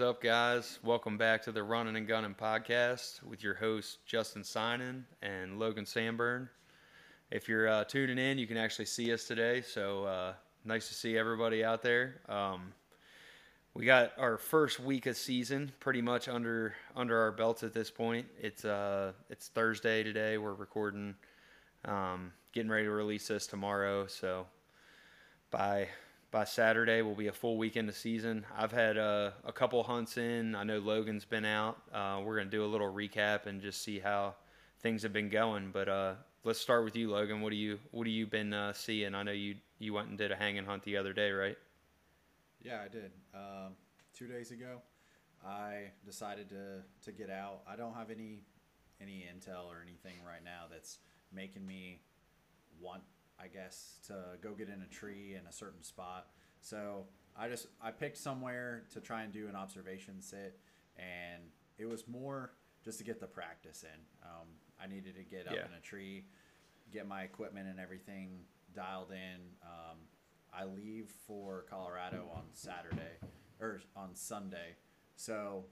up, guys? Welcome back to the Running and Gunning podcast with your hosts Justin Sinan and Logan Sanburn. If you're uh, tuning in, you can actually see us today. So uh, nice to see everybody out there. Um, we got our first week of season pretty much under under our belts at this point. It's uh it's Thursday today. We're recording, um, getting ready to release this tomorrow. So by by Saturday will be a full week into season. I've had uh, a couple hunts in. I know Logan's been out. Uh, we're gonna do a little recap and just see how things have been going. But uh, let's start with you, Logan. What do you what have you been uh, seeing? I know you you went and did a hanging hunt the other day, right? Yeah, I did. Um, two days ago, I decided to to get out. I don't have any any intel or anything right now that's making me want I guess, to go get in a tree in a certain spot. So I just I picked somewhere to try and do an observation sit, and it was more just to get the practice in. Um, I needed to get up Yeah. in a tree, get my equipment and everything dialed in. Um, I leave for Colorado on Saturday or on Sunday, so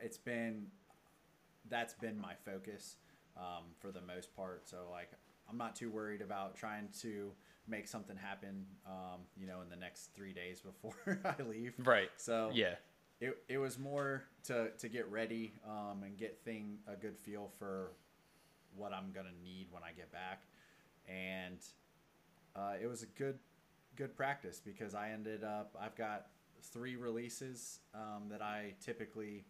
it's been that's been my focus um, for the most part. So like I'm not too worried about trying to make something happen, um, you know, in the next three days before I leave. Right. So Yeah. it, it was more to, to get ready um, and get thing a good feel for what I'm gonna need when I get back, and uh, it was a good good practice because I ended up I've got three releases um, that I typically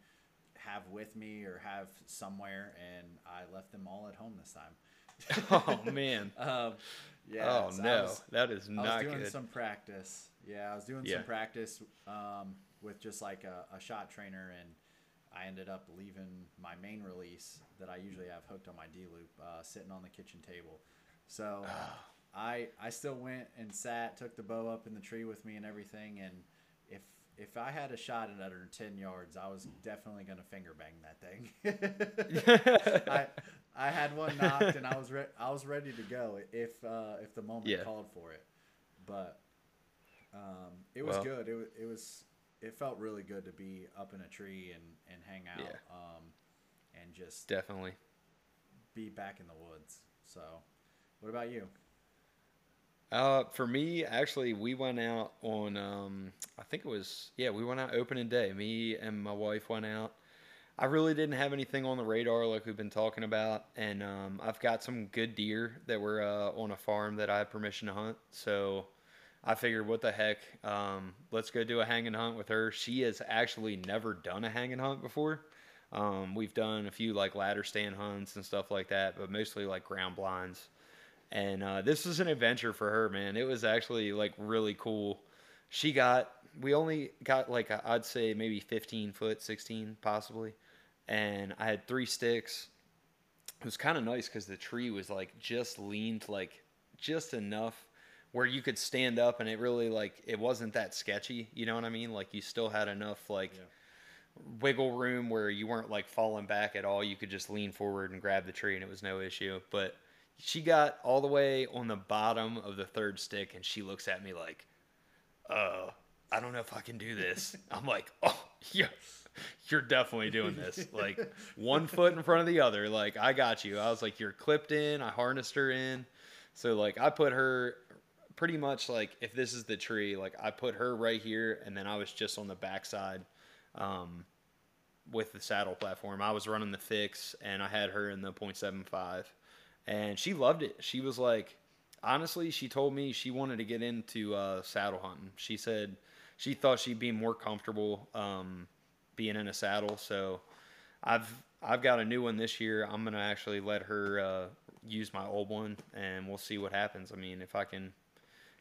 have with me or have somewhere, and I left them all at home this time. Oh man. um, yeah. oh so no, was- that is I was doing good. some practice. Yeah, I was doing Yeah. some practice um, with just like a, a shot trainer, and I ended up leaving my main release that I usually have hooked on my D loop uh, sitting on the kitchen table. So I I still went and sat, took the bow up in the tree with me and everything, and if if I had a shot at under ten yards, I was definitely gonna finger bang that thing. I I had one nocked and I was re- I was ready to go if uh, if the moment Yeah. called for it, but um, it was Well- good. It was it was it felt really good to be up in a tree and and hang out Yeah. um, and just Definitely. be back in the woods. So, what about you? Uh, for me, actually, we went out on. Um, I think it was yeah, we went out opening day. Me and my wife went out. I really didn't have anything on the radar like we've been talking about, and um, I've got some good deer that were uh, on a farm that I had permission to hunt. So I figured, what the heck, um, let's go do a hanging hunt with her. She has actually never done a hanging hunt before. Um, we've done a few like ladder stand hunts and stuff like that, but mostly like ground blinds and uh, this was an adventure for her man it was actually like really cool she got we only got like i'd say maybe 15 foot 16 possibly and i had three sticks it was kind of nice because the tree was like just leaned like just enough where you could stand up and it really like it wasn't that sketchy you know what i mean like you still had enough like Yeah. wiggle room where you weren't like falling back at all. You could just lean forward and grab the tree and it was no issue. But she got all the way on the bottom of the third stick and she looks at me like, uh, I don't know if I can do this. I'm like, oh, yeah, you're definitely doing this. Like one foot in front of the other. Like, I got you. I was like, you're clipped in. I harnessed her in. So, like, I put her pretty much like, if this is the tree, like, I put her right here and then I was just on the backside um, with the saddle platform. I was running the fix and I had her in the 0.75 and she loved it. She was like, honestly, she told me she wanted to get into uh, saddle hunting. She said she thought she'd be more comfortable um, being in a saddle. So I've I've got a new one this year. I'm gonna actually let her uh, use my old one, and we'll see what happens. I mean, if I can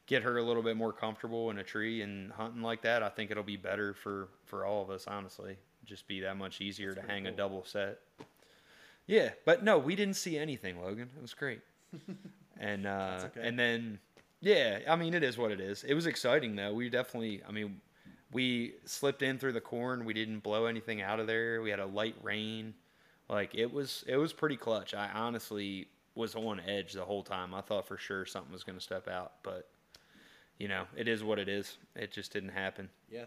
get her a little bit more comfortable in a tree and hunting like that, I think it'll be better for for all of us. Honestly, just be that much easier That's to hang a double set. Yeah, but no, we didn't see anything, Logan. It was great. and uh, okay. and then yeah, I mean it is what it is. It was exciting though. We definitely, I mean, we slipped in through the corn. We didn't blow anything out of there. We had a light rain. Like it was, it was pretty clutch. I honestly was on edge the whole time. I thought for sure something was going to step out, but you know, it is what it is. It just didn't happen. Yeah.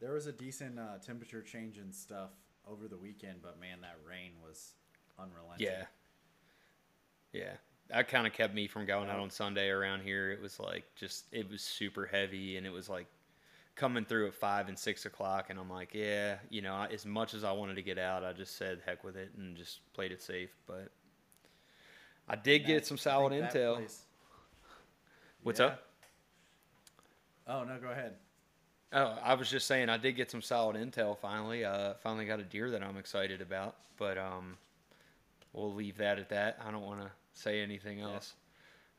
there was a decent uh, temperature change and stuff over the weekend, but man, that rain was unrelenting. Yeah. Yeah. That kind of kept me from going out on Sunday around here. It was like just it was super heavy and it was like coming through at five and six o'clock and I'm like, yeah, you know, I- as much as I wanted to get out, I just said heck with it and just played it safe. But I did get some solid intel. place- What's Yeah. up? Oh no, go ahead. Oh, I was just saying I did get some solid intel finally. Uh, finally got a deer that I'm excited about, but um, we'll leave that at that. I don't want to say anything else.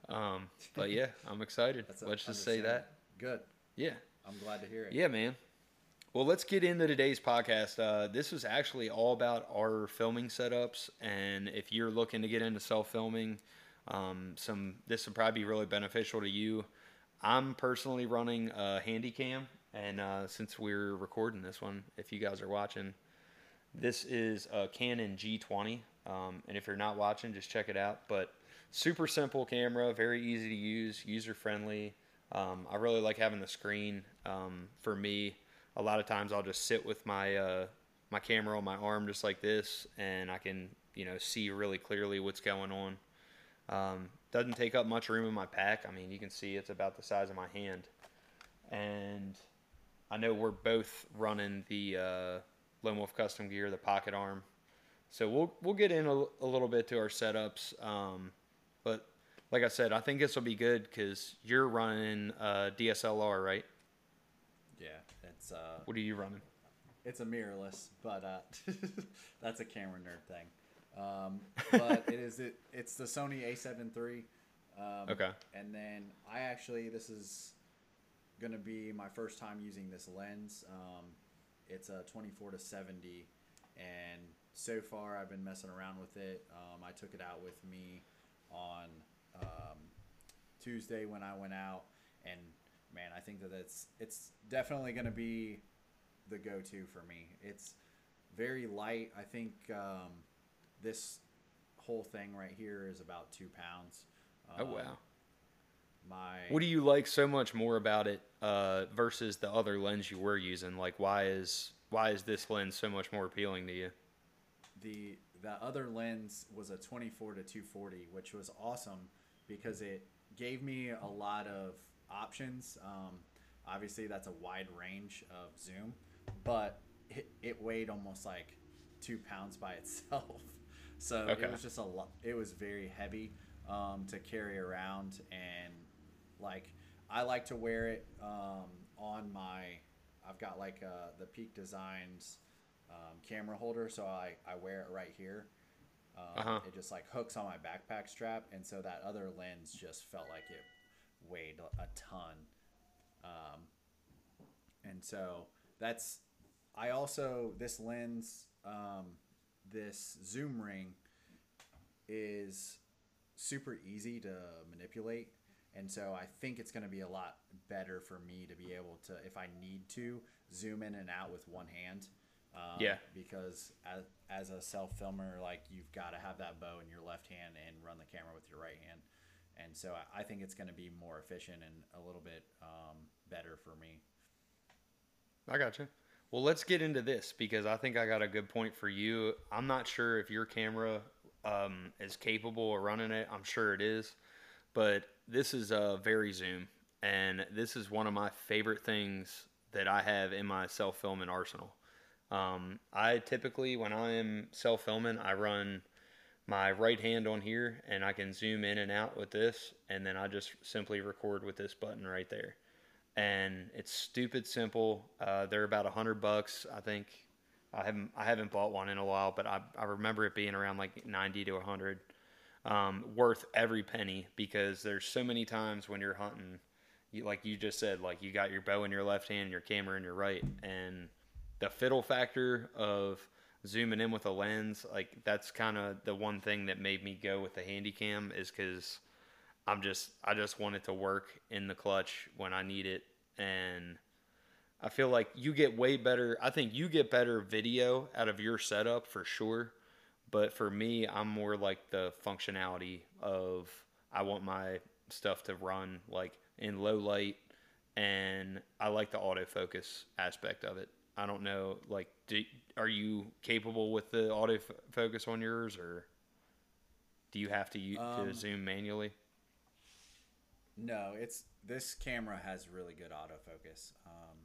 Um, but yeah, I'm excited. Let's just say that. Good. Yeah, I'm glad to hear it. yeah, man. Well, let's get into today's podcast. Uh, this is actually all about our filming setups, and if you're looking to get into self filming, um, some this would probably be really beneficial to you. I'm personally running a Handycam, and uh, since we're recording this one, if you guys are watching, this is a Canon G20. Um, and if you're not watching, just check it out. But super simple camera, very easy to use, user friendly. Um, I really like having the screen. Um, for me, a lot of times I'll just sit with my uh, my camera on my arm just like this, and I can you know see really clearly what's going on. Um, doesn't take up much room in my pack. I mean, you can see it's about the size of my hand. And I know we're both running the uh, Lone Wolf Custom Gear, the pocket arm. So we'll we'll get in a, a little bit to our setups. Um, but like I said, I think this will be good because you're running uh, DSLR, right? Yeah, it's uh, What are you running? it's a mirrorless, but uh, that's a camera nerd thing. Um, but it is it, it's the Sony A7 III. Um, Okay. And then I actually this is gonna be my first time using this lens. Um, it's a 24 to 70, and so far I've been messing around with it. Um, I took it out with me on um, Tuesday when I went out, and man, I think that it's it's definitely gonna be the go-to for me. It's very light. I think um, this whole thing right here is about two pounds. Oh Um, wow. My What do you like so much more about it uh, versus the other lens you were using? Like, why is why is this lens so much more appealing to you? the the other lens was a 24 to 240 which was awesome because it gave me a lot of options um, obviously that's a wide range of zoom but it, it weighed almost like two pounds by itself so Okay. it was just a lot it was very heavy um, to carry around and like i like to wear it um, on my i've got like uh, the peak designs um, camera holder, so I, I wear it right here. Um, Uh-huh. It just like hooks on my backpack strap, and so that other lens just felt like it weighed a a ton. Um, and so that's I also this lens, um, this zoom ring, is super easy to manipulate. And so I think it's going to be a lot better for me to be able to, if I need to, zoom in and out with one hand. Um, Yeah. Because as, as a self filmer, like you've got to have that bow in your left hand and run the camera with your right hand. And so I, I think it's going to be more efficient and a little bit um, better for me. I got you. Well, let's get into this because I think I got a good point for you. I'm not sure if your camera um, is capable of running it. I'm sure it is, but this is a VariZoom, and this is one of my favorite things that I have in my self filming arsenal. Um, I typically, when I am self filming, I run my right hand on here, and I can zoom in and out with this, and then I just simply record with this button right there and it's stupid simple. Uh, they're about a hundred bucks, I think. I haven't I haven't bought one in a while, but I I remember it being around like ninety to hundred. Um, worth every penny because there's so many times when you're hunting, you, like you just said, like you got your bow in your left hand, your camera in your right, and the fiddle factor of zooming in with a lens, like that's kind of the one thing that made me go with the Handycam is because I'm just I just want it to work in the clutch when I need it and I feel like you get way better I think you get better video out of your setup for sure but for me I'm more like the functionality of I want my stuff to run like in low light and I like the autofocus aspect of it. I don't know, like, do, are you capable with the autofocus on yours, or do you have to u- Um, to zoom manually? No, it's this camera has really good autofocus. Um,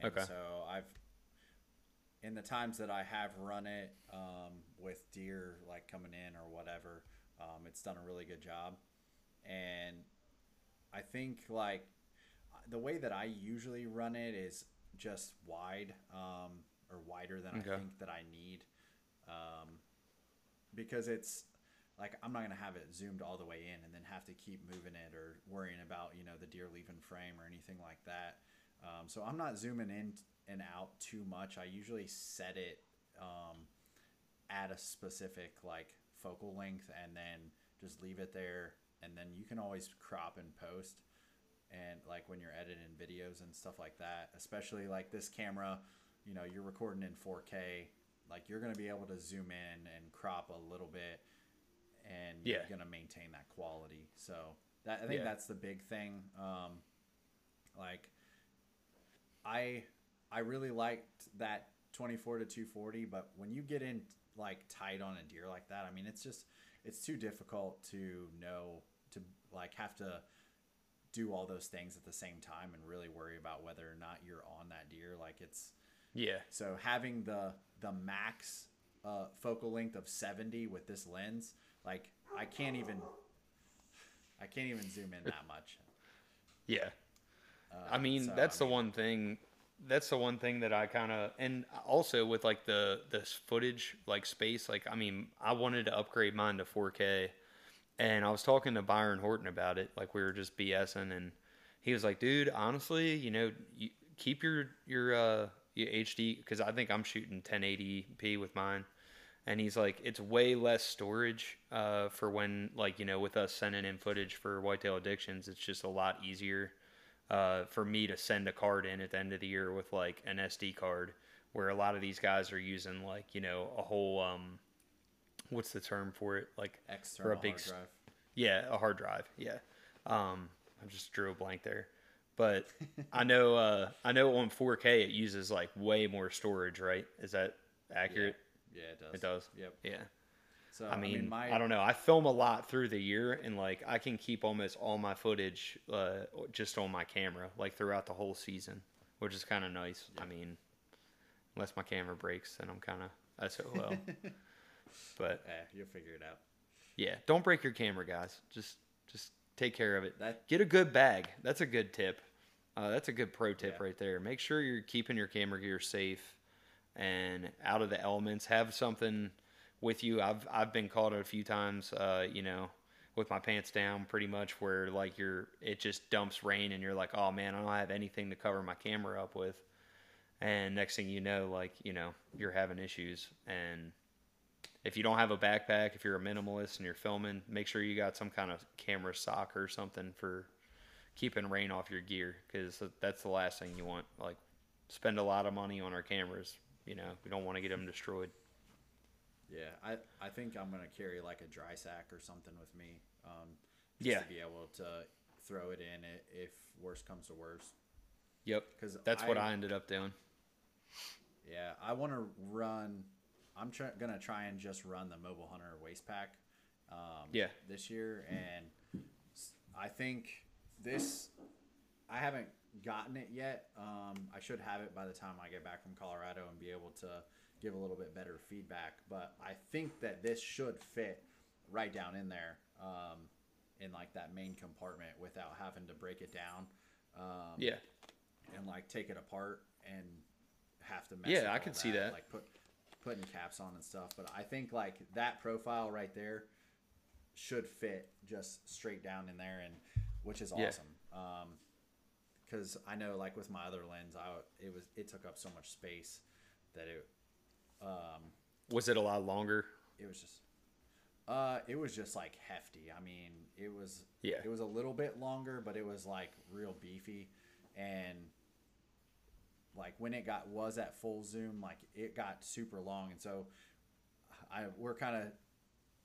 and Okay. So I've in the times that I have run it um, with deer like coming in or whatever, um, it's done a really good job. And I think like the way that I usually run it is just wide um, or wider than Okay. I think that I need. Um, because it's like I'm not gonna have it zoomed all the way in and then have to keep moving it or worrying about you know the deer leaving frame or anything like that. Um, so I'm not zooming in and out too much. I usually set it um, at a specific like focal length and then just leave it there. And then you can always crop and post and like when you're editing videos and stuff like that, especially like this camera, you know, you're recording in 4K, like you're going to be able to zoom in and crop a little bit and Yeah. you're going to maintain that quality. So that, I think Yeah. that's the big thing. Um, like I, I really liked that 24 to 240, but when you get in like tight on a deer like that, I mean, it's just, it's too difficult to know to like have to do all those things at the same time and really worry about whether or not you're on that deer. Like it's Yeah, so having the the max uh, focal length of 70 with this lens, like I can't even I can't even zoom in that much. yeah. Uh, I mean, so, that's I the one thing. That's the one thing that I kind of, and also with like the this footage like space. Like, I mean, I wanted to upgrade mine to 4K, and I was talking to Byron Horton about it. Like, we were just BSing, and he was like, "Dude, honestly, you know, you keep your your uh your HD because I think I'm shooting 1080p with mine." And he's like, it's way less storage uh, for when, like, you know, with us sending in footage for Whitetail Addictions, it's just a lot easier uh, for me to send a card in at the end of the year with like an SD card, where a lot of these guys are using like you know a whole um, what's the term for it? Like external for a big hard drive. yeah, a hard drive. Yeah, um, I just drew a blank there, but I know uh, I know on 4K it uses like way more storage, right? Is that accurate? Yeah, it does. It does. Yep. Yeah. So I mean, my I don't know. I film a lot through the year, and like I can keep almost all my footage uh, just on my camera, like throughout the whole season, which is kind of nice. I mean, unless my camera breaks, then I'm kind of SOL. but eh, you'll figure it out. yeah, don't break your camera, guys. Just just take care of it. That- Get a good bag. That's a good tip. Uh, that's a good pro tip Yeah. right there. Make sure you're keeping your camera gear safe and out of the elements. Have something with you. I've I've been caught a few times. Uh, you know, with my pants down, pretty much where like you're it just dumps rain and you're like, oh man, I don't have anything to cover my camera up with. And next thing you know, like you know, you're having issues. And if you don't have a backpack, if you're a minimalist and you're filming, make sure you got some kind of camera sock or something for keeping rain off your gear because that's the last thing you want. Like, spend a lot of money on our cameras. You know, we don't want to get them destroyed. Yeah, I I think I'm gonna carry like a dry sack or something with me. Um, just Yeah. to be able to throw it in if worst comes to worst. Yep, 'Cause that's what I- I ended up doing. Yeah, I want to run. I'm try, gonna try and just run the Mobile Hunter waist pack. Um, Yeah. This year, and I think this. I haven't gotten it yet. Um, I should have it by the time I get back from Colorado and be able to give a little bit better feedback. But I think that this should fit right down in there, um, in like that main compartment without having to break it down. Um, Yeah, and like take it apart and have to mess Yeah, I can could see that. like put putting caps on and stuff but i think like that profile right there should fit just straight down in there and which is Yeah. awesome um because i know like with my other lens i it was it took up so much space that it um was it a lot longer? it was just uh it was just like hefty i mean it was Yeah. it was a little bit longer but it was like real beefy and like when it got was at full zoom like it got super long. And so i we're kind of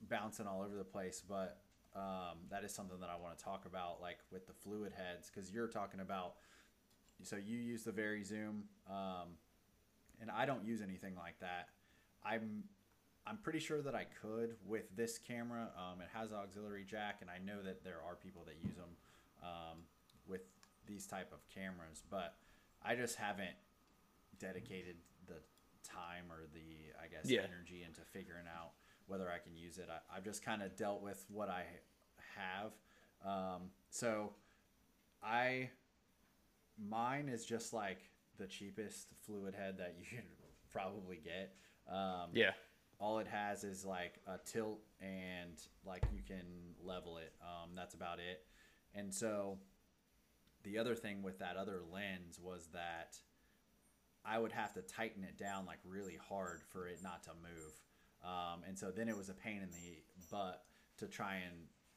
bouncing all over the place but um, that is something that i want to talk about like with the fluid heads because you're talking about so you use the VariZoom um, and i don't use anything like that. I'm i'm pretty sure that i could with this camera. Um, it has auxiliary jack and i know that there are people that use them um, with these type of cameras but i just haven't dedicated the time or the i guess Yeah. energy into figuring out whether i can use it. I, i've just kind of dealt with what i have. Um, so i mine is just like the cheapest fluid head that you can probably get. Um, Yeah. all it has is like a tilt and like you can level it. Um, that's about it. And so the other thing with that other lens was that i would have to tighten it down like really hard for it not to move um, and so then it was a pain in the butt to try and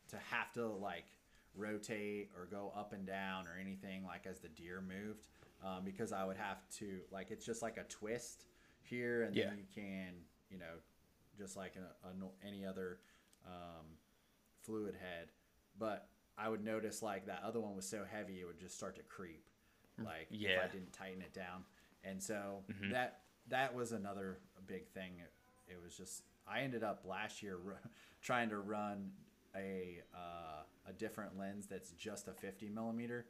to have to like rotate or go up and down or anything like as the deer moved um, because i would have to like it's just like a twist here and Yeah. then you can you know just like a, a any other um, fluid head but i would notice like that other one was so heavy it would just start to creep like if Yeah. i didn't tighten it down and so Mm-hmm. that that was another big thing it, was just i ended up last year ru- trying to run a uh, a different lens that's just a 50 millimeter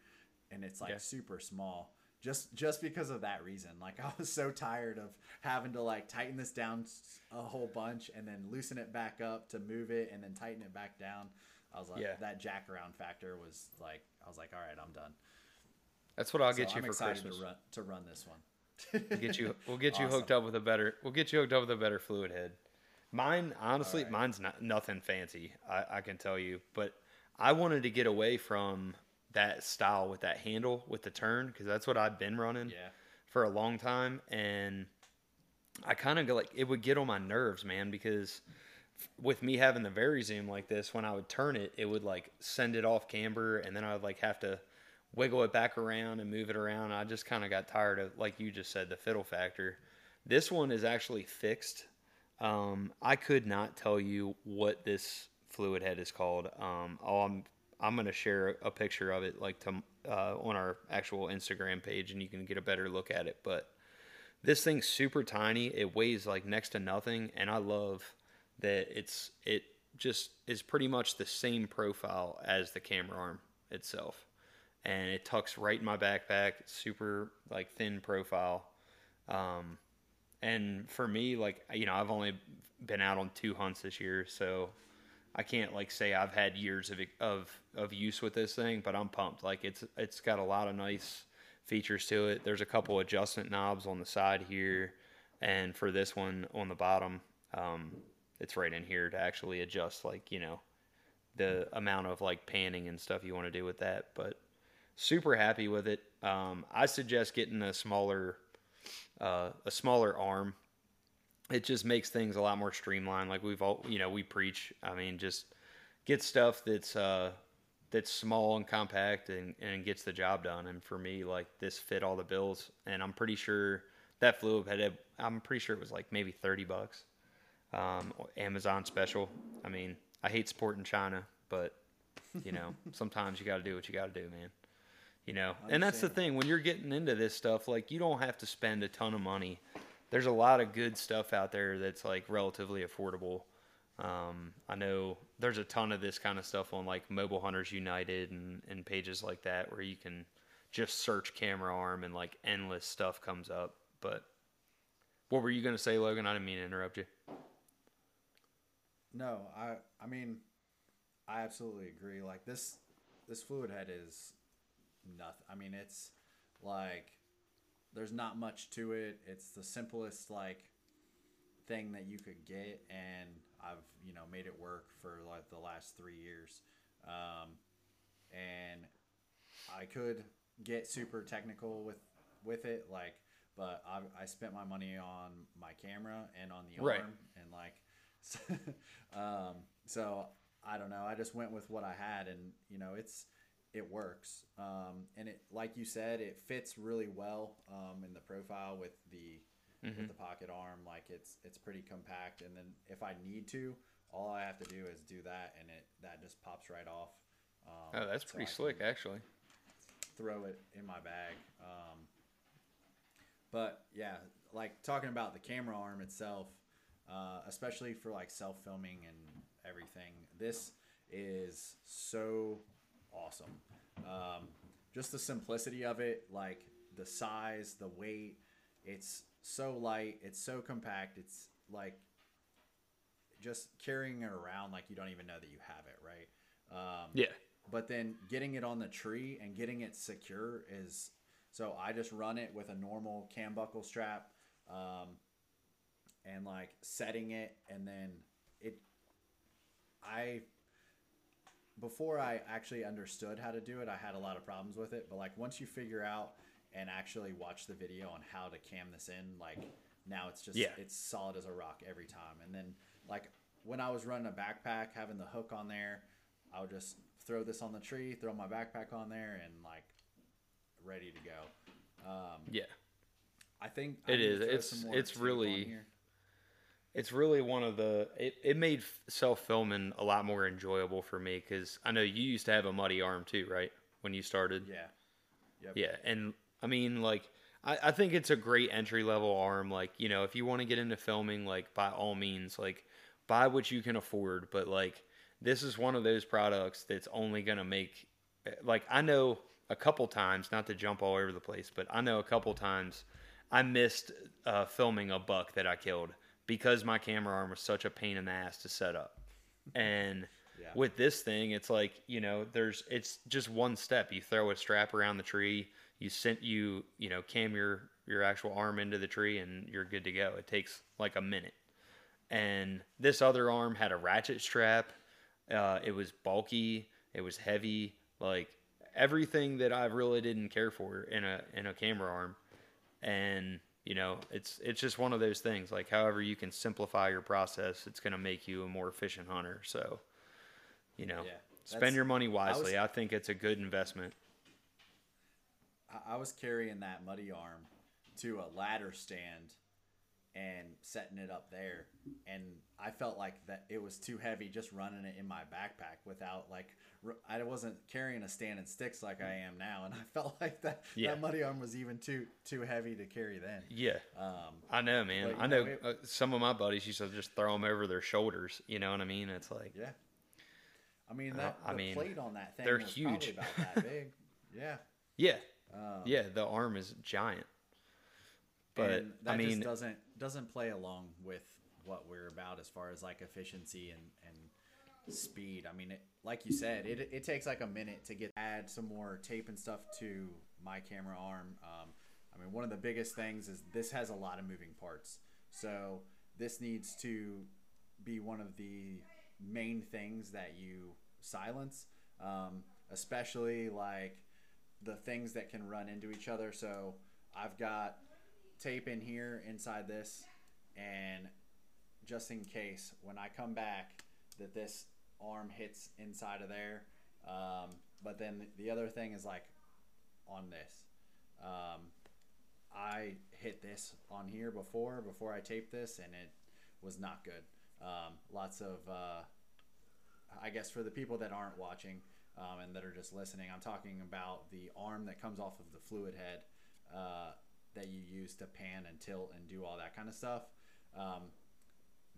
and it's like Yeah. super small just just because of that reason like i was so tired of having to like tighten this down a whole bunch and then loosen it back up to move it and then tighten it back down i was like Yeah. that jack around factor was like i was like all right i'm done That's what I'll So get you I'm for excited Christmas. to run to run this one We'll get you. We'll get you Awesome. hooked up with a better. We'll get you hooked up with a better fluid head. Mine, honestly, Alright. mine's not nothing fancy. I, I can tell you, but I wanted to get away from that style with that handle with the turn because that's what I've been running yeah for a long time, and I kind of like it would get on my nerves, man, because with me having the VariZoom like this, when I would turn it, it would like send it off camber, and then I would like have to wiggle it back around and move it around. I just kind of got tired of, like you just said, the fiddle factor. This one is actually fixed. Um, I could not tell you what this fluid head is called. Um, I'm I'm gonna share a picture of it like to uh, on our actual Instagram page, and you can get a better look at it. But this thing's super tiny. It weighs like next to nothing, and I love that it's it just is pretty much the same profile as the camera arm itself, and it tucks right in my backpack. Super like thin profile. Um, and for me, like you know, I've only been out on two hunts this year, so I can't like say I've had years of of of use with this thing, but I'm pumped. Like it's it's got a lot of nice features to it. There's a couple adjustment knobs on the side here, and for this one on the bottom, um, it's right in here to actually adjust like you know the amount of like panning and stuff you want to do with that. But super happy with it. Um, I suggest getting a smaller uh, a smaller arm. It just makes things a lot more streamlined. Like we've all, you know, we preach. I mean, just get stuff that's uh, that's small and compact and, and gets the job done. And for me, like this fit all the bills. And I'm pretty sure that fluid head. I'm pretty sure it was like maybe thirty bucks. Um, Amazon special. I mean, I hate supporting China, but you know, sometimes you got to do what you got to do, man. You know, and that's the thing when you're getting into this stuff, like you don't have to spend a ton of money. There's a lot of good stuff out there that's like relatively affordable. Um, I know there's a ton of this kind of stuff on like Mobile Hunters United and, and pages like that where you can just search camera arm and like endless stuff comes up. But what were you gonna say, Logan? I didn't mean to interrupt you. No, I I mean, I absolutely agree. Like this this fluid head is nothing. I mean, it's like there's not much to it. It's the simplest like thing that you could get, and I've you know made it work for like the last three years. Um, and I could get super technical with with it, like, but I, I spent my money on my camera and on the Right. arm, and like, um, so I don't know. I just went with what I had, and you know, it's it works, um, and it like you said, it fits really well um, in the profile with the with the pocket arm. Like it's it's pretty compact, and then if I need to, all I have to do is do that, and it that just pops right off. Um, Oh, that's so pretty I slick, actually. throw it in my bag. Um, but yeah, like talking about the camera arm itself, uh, especially for like self filming and everything, this is so awesome. Um, just the simplicity of it, like the size, the weight, it's so light, it's so compact, it's like just carrying it around like you don't even know that you have it, right? Um, Yeah. but then getting it on the tree and getting it secure is so I just run it with a normal cam buckle strap um, and like setting it and then it I before I actually understood how to do it I had a lot of problems with it but like once you figure out and actually watch the video on how to cam this in like now it's just Yeah. it's solid as a rock every time and then like when I was running a backpack having the hook on there I would just throw this on the tree, throw my backpack on there, and like ready to go. Um, Yeah. I think I It is. It's- it's really-. It's really one of the it, it made self filming a lot more enjoyable for me because i know you used to have a muddy arm too right when you started? Yeah, yep. yeah and i mean like I, I think it's a great entry level arm like you know if you want to get into filming like by all means like buy what you can afford but like this is one of those products that's only going to make like i know a couple times not to jump all over the place but i know a couple times i missed uh, filming a buck that i killed because my camera arm was such a pain in the ass to set up. And Yeah. with this thing it's like you know there's it's just one step. You throw a strap around the tree you sent you you know cam your your actual arm into the tree and you're good to go. It takes like a minute. And this other arm had a ratchet strap. Uh, it was bulky it was heavy like everything that i really didn't care for in a in a camera arm. And you know it's it's just one of those things like however you can simplify your process it's going to make you a more efficient hunter so you know. Yeah, spend your money I wisely. Was- I, think it's a good investment. I, I was carrying that muddy arm to a ladder stand and setting it up there, and I felt like that it was too heavy just running it in my backpack without like I wasn't carrying a stand and sticks like I am now, and I felt like that Yeah. that muddy arm was even too too heavy to carry then. yeah Um, i know man i know, know it- uh, some of my buddies used to just throw them over their shoulders you know what i mean it's like Yeah. I mean Uh, I the mean, plate on that thing they're huge. about that big. Yeah. yeah Um, yeah the arm is giant but that i mean just doesn't doesn't play along with what we're about as far as like efficiency and and speed. I mean, it, like you said, it, it takes like a minute to get add some more tape and stuff to my camera arm. Um, I mean, one of the biggest things is this has a lot of moving parts, so this needs to be one of the main things that you silence, um, especially like the things that can run into each other. So I've got tape in here inside this, and just in case when I come back that this arm hits inside of there. Um, but then the other thing is like on this. Um, I hit this on here before before I taped this, and it was not good. Um, lots of, uh, I guess, for the people that aren't watching um, and that are just listening, I'm talking about the arm that comes off of the fluid head uh, that you use to pan and tilt and do all that kind of stuff.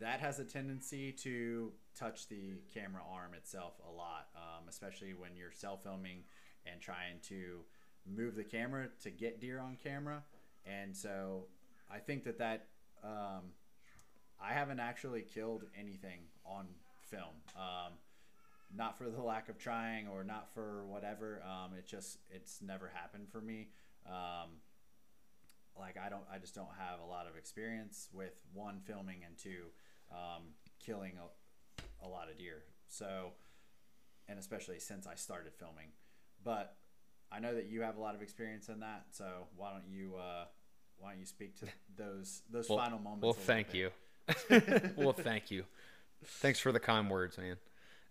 That has a tendency to touch the camera arm itself a lot, um, especially when you're self filming and trying to move the camera to get deer on camera. And so I think that that um, I haven't actually killed anything on film. Um, not for the lack of trying or not for whatever. Um, it just it's never happened for me. Um, like I don't I just don't have a lot of experience with one filming and two um, killing a, a lot of deer. So and especially since I started filming, but I know that you have a lot of experience in that. So why don't you uh, why don't you speak to those those Well- final moments? Well, thank bit? you. well, thank you. Thanks for the kind words, man.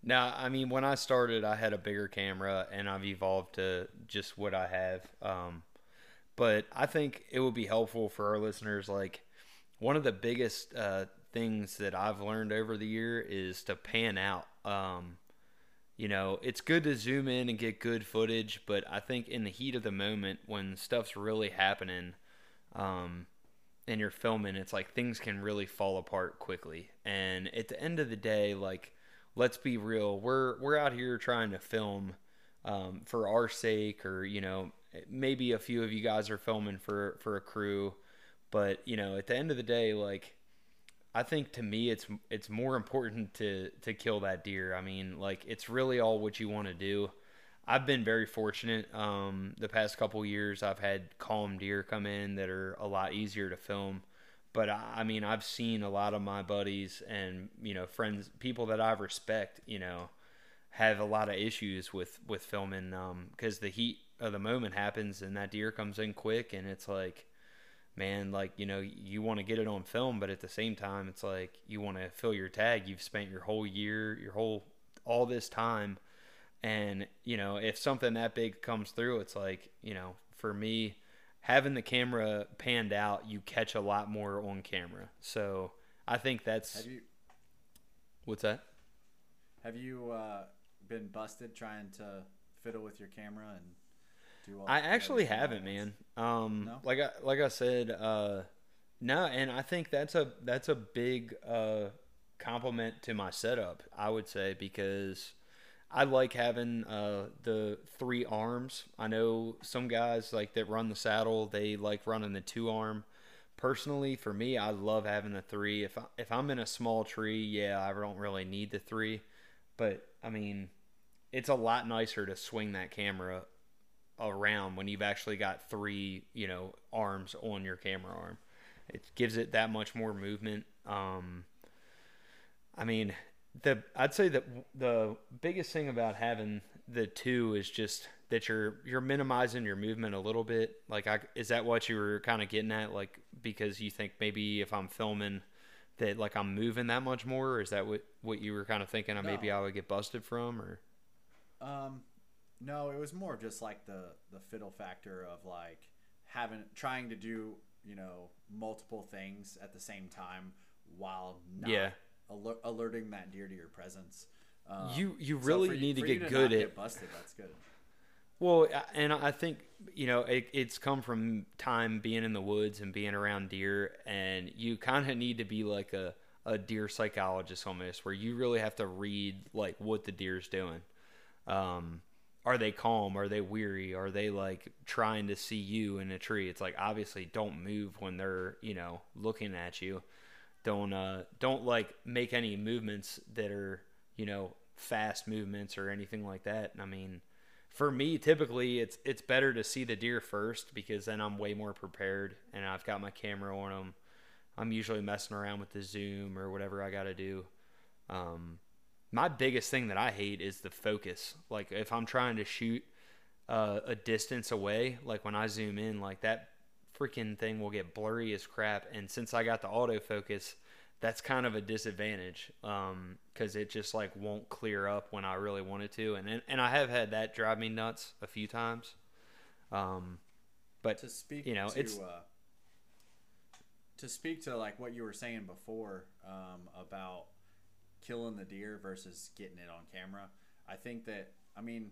Now, I mean, when I started, I had a bigger camera, and I've evolved to just what I have. Um, but I think it would be helpful for our listeners. Like, one of the biggest uh, things that I've learned over the year is to pan out. Um, you know, it's good to zoom in and get good footage, but I think in the heat of the moment when stuff's really happening, um, and you're filming, it's like things can really fall apart quickly. And at the end of the day, like, let's be real, we're we're out here trying to film um, for our sake, or you know, maybe a few of you guys are filming for for a crew, but you know, at the end of the day, like I think to me it's it's more important to to kill that deer. I mean, like it's really all what you want to do. I've been very fortunate. Um, the past couple years, I've had calm deer come in that are a lot easier to film. But I, I mean, I've seen a lot of my buddies and you know friends, people that I respect, you know, have a lot of issues with with filming because um, the heat of the moment happens and that deer comes in quick and it's like man, like, you know, you want to get it on film, but at the same time, it's like you want to fill your tag. You've spent your whole year, your whole, all this time. And, you know, if something that big comes through, it's like, you know, for me, having the camera panned out, you catch a lot more on camera. So I think that's. Have you, what's that? Have you uh, been busted trying to fiddle with your camera and I actually haven't, man. Um, no? like I like I said, uh, no, and I think that's a that's a big uh, compliment to my setup. I would say because I like having uh, the three arms. I know some guys like that run the saddle. They like running the two arm. Personally, for me, I love having the three. If I, if I'm in a small tree, yeah, I don't really need the three. But I mean, it's a lot nicer to swing that camera around when you've actually got three, you know, arms on your camera arm. It gives it that much more movement. Um, I mean, the I'd say that the biggest thing about having the two is just that you're you're minimizing your movement a little bit. Like, I, is that what you were kind of getting at? Like, because you think maybe if I'm filming that like I'm moving that much more, or is that what what you were kind of thinking? No. Maybe I would get busted from, or um, no, it was more just like the the fiddle factor of like having trying to do you know multiple things at the same time while not yeah. Aler- alerting that deer to your presence. Um, you you really so need to get to good at get busted. That's good. Well, and I think you know it, it's come from time being in the woods and being around deer, and you kind of need to be like a a deer psychologist almost, where you really have to read like what the deer's doing. Um, are they calm? Are they weary? Are they like trying to see you in a tree? It's like obviously don't move when they're, you know, looking at you. Don't uh don't like make any movements that are, you know, fast movements or anything like that. I mean, for me typically it's it's better to see the deer first because then I'm way more prepared and I've got my camera on them. I'm usually messing around with the zoom or whatever I got to do. Um, my biggest thing that I hate is the focus. Like if I'm trying to shoot uh, a distance away, like when I zoom in, like that freaking thing will get blurry as crap. And since I got the autofocus, that's kind of a disadvantage because um, it just like won't clear up when I really wanted to. And, and and I have had that drive me nuts a few times. Um, but to speak, you know, to, it's uh, to speak to like what you were saying before um, about killing the deer versus getting it on camera. I think that I mean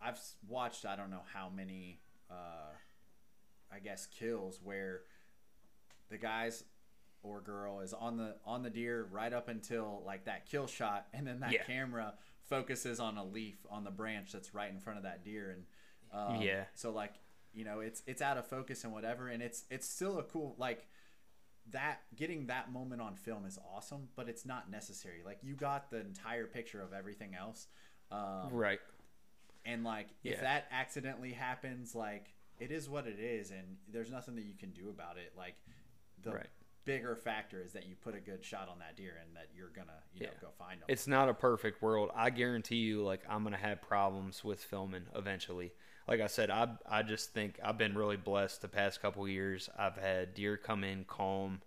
I've watched I don't know how many uh, I guess kills where the guys or girl is on the on the deer right up until like that kill shot and then that yeah. camera focuses on a leaf on the branch that's right in front of that deer and um, yeah so like you know it's it's out of focus and whatever and it's it's still a cool like that getting that moment on film is awesome, but it's not necessary. Like you got the entire picture of everything else, um, right? And like if that accidentally happens, like it is what it is, and there's nothing that you can do about it. Like the right. bigger factor is that you put a good shot on that deer, and that you're gonna you yeah. know go find them. It's not a perfect world. I guarantee you, like I'm gonna have problems with filming eventually like I said, I I just think I've been really blessed the past couple years. I've had deer come in calm,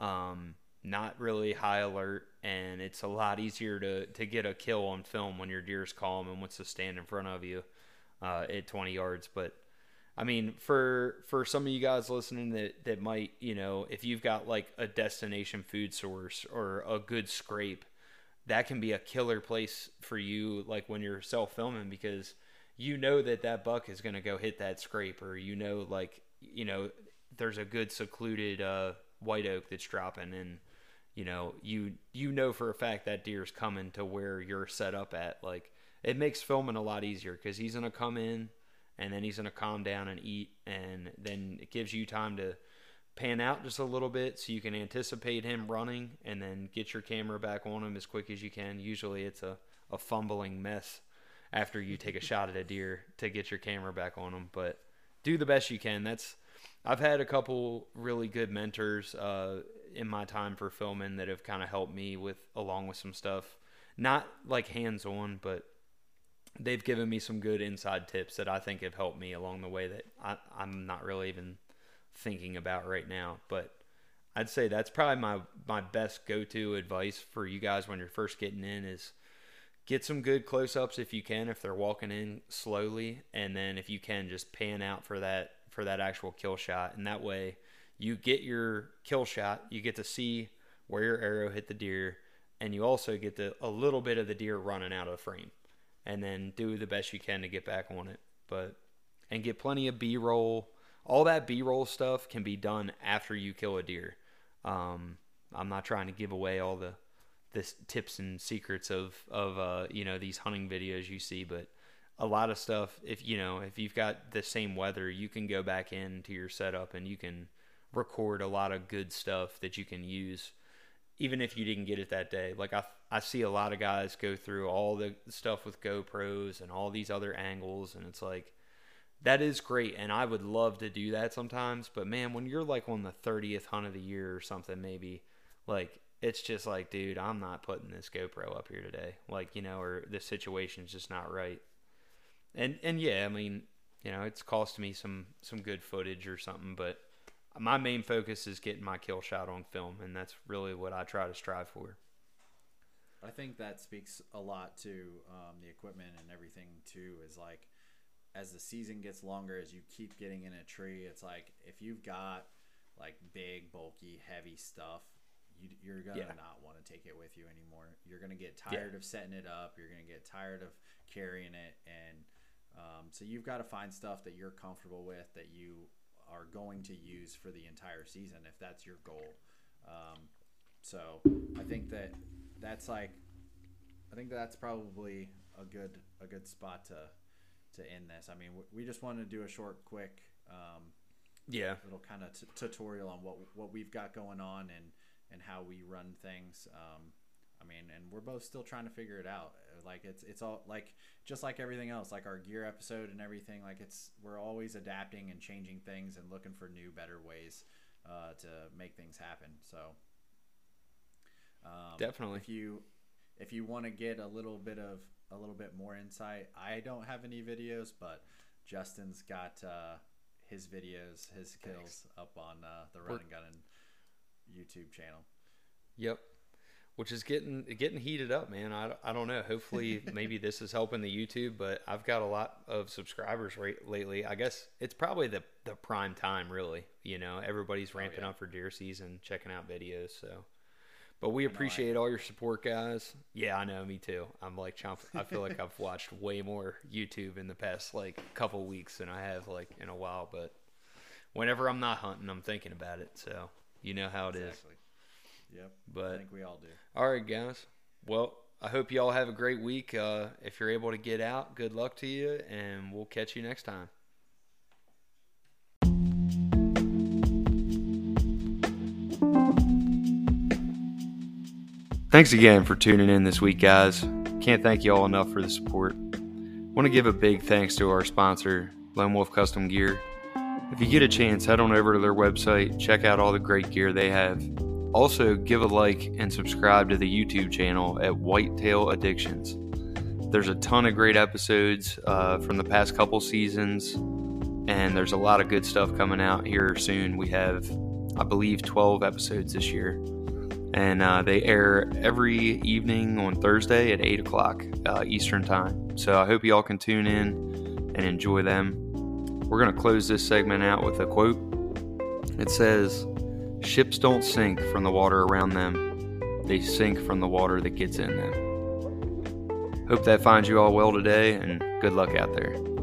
um, not really high alert, and it's a lot easier to to get a kill on film when your deer's calm and wants to stand in front of you uh, at 20 yards. But I mean, for for some of you guys listening that that might, you know, if you've got like a destination food source or a good scrape, that can be a killer place for you, like when you're self filming, because you know that that buck is going to go hit that scrape, or you know, like, you know, there's a good secluded uh, white oak that's dropping, and you know, you you know for a fact that deer's coming to where you're set up at. Like, it makes filming a lot easier because he's going to come in, and then he's going to calm down and eat, and then it gives you time to pan out just a little bit so you can anticipate him running and then get your camera back on him as quick as you can. Usually it's a, a fumbling mess after you take a shot at a deer to get your camera back on them. but do the best you can. That's I've had a couple really good mentors uh, in my time for filming that have kind of helped me with along with some stuff. Not like hands on, but they've given me some good inside tips that I think have helped me along the way that I, I'm not really even thinking about right now. But I'd say that's probably my my best go to advice for you guys when you're first getting in is get some good close ups if you can if they're walking in slowly, and then if you can just pan out for that for that actual kill shot, and that way you get your kill shot, you get to see where your arrow hit the deer, and you also get the, a little bit of the deer running out of the frame, and then do the best you can to get back on it. But and get plenty of B roll all that b-roll stuff can be done after you kill a deer. Um, i'm not trying to give away all the the tips and secrets of of uh, you know these hunting videos you see but a lot of stuff if you know if you've got the same weather you can go back into your setup and you can record a lot of good stuff that you can use even if you didn't get it that day. Like i i see a lot of guys go through all the stuff with GoPros and all these other angles and it's like that is great and i would love to do that sometimes but man when you're like on the 30th hunt of the year or something maybe like it's just like dude i'm not putting this gopro up here today. Like you know or the situation's just not right. And and yeah i mean you know it's cost me some some good footage or something but my main focus is getting my kill shot on film and that's really what i try to strive for. I think that speaks a lot to um, the equipment and everything too is like as the season gets longer, as you keep getting in a tree, it's like if you've got like big, bulky, heavy stuff, you, you're gonna yeah. not want to take it with you anymore. You're gonna get tired yeah. of setting it up. You're gonna get tired of carrying it, and um, so you've got to find stuff that you're comfortable with that you are going to use for the entire season if that's your goal. Um, so I think that that's like I think that's probably a good a good spot to to end this. I mean, we just wanted to do a short, quick, um, yeah, little kind of t- tutorial on what what we've got going on and and how we run things. Um, I mean, and we're both still trying to figure it out. Like it's it's all like just like everything else, like our gear episode and everything. Like it's we're always adapting and changing things and looking for new, better ways uh, to make things happen. So um, definitely, if you if you want to get a little bit of a little bit more insight. I don't have any videos, but Justin's got uh, his videos, his kills Thanks. up on uh, the Run and Gun YouTube channel. Yep. Which is getting getting heated up, man. I, I don't know. Hopefully, maybe this is helping the YouTube, but I've got a lot of subscribers right lately. I guess it's probably the the prime time, really. You know, everybody's oh, ramping oh, yeah. up for deer season, checking out videos. So but we appreciate all your support, guys. Yeah, I know, me too. I'm like chomp. I feel like I've watched way more YouTube in the past like couple weeks than I have like in a while. But whenever I'm not hunting, I'm thinking about it. So you know how it exactly. is. Yep. But I think we all do. All right, guys. Well, I hope you all have a great week. Uh, if you're able to get out, good luck to you, and we'll catch you next time. Thanks again for tuning in this week, guys. Can't thank you all enough for the support. Want to give a big thanks to our sponsor, Lone Wolf Custom Gear. If you get a chance, head on over to their website, check out all the great gear they have. Also, give a like and subscribe to the YouTube channel at Whitetail Addictions. There's a ton of great episodes uh, from the past couple seasons, and there's a lot of good stuff coming out here soon. We have, I believe, 12 episodes this year and uh, they air every evening on Thursday at 8 o'clock uh, Eastern Time. So I hope you all can tune in and enjoy them. We're going to close this segment out with a quote. It says, Ships don't sink from the water around them, they sink from the water that gets in them. Hope that finds you all well today, and good luck out there.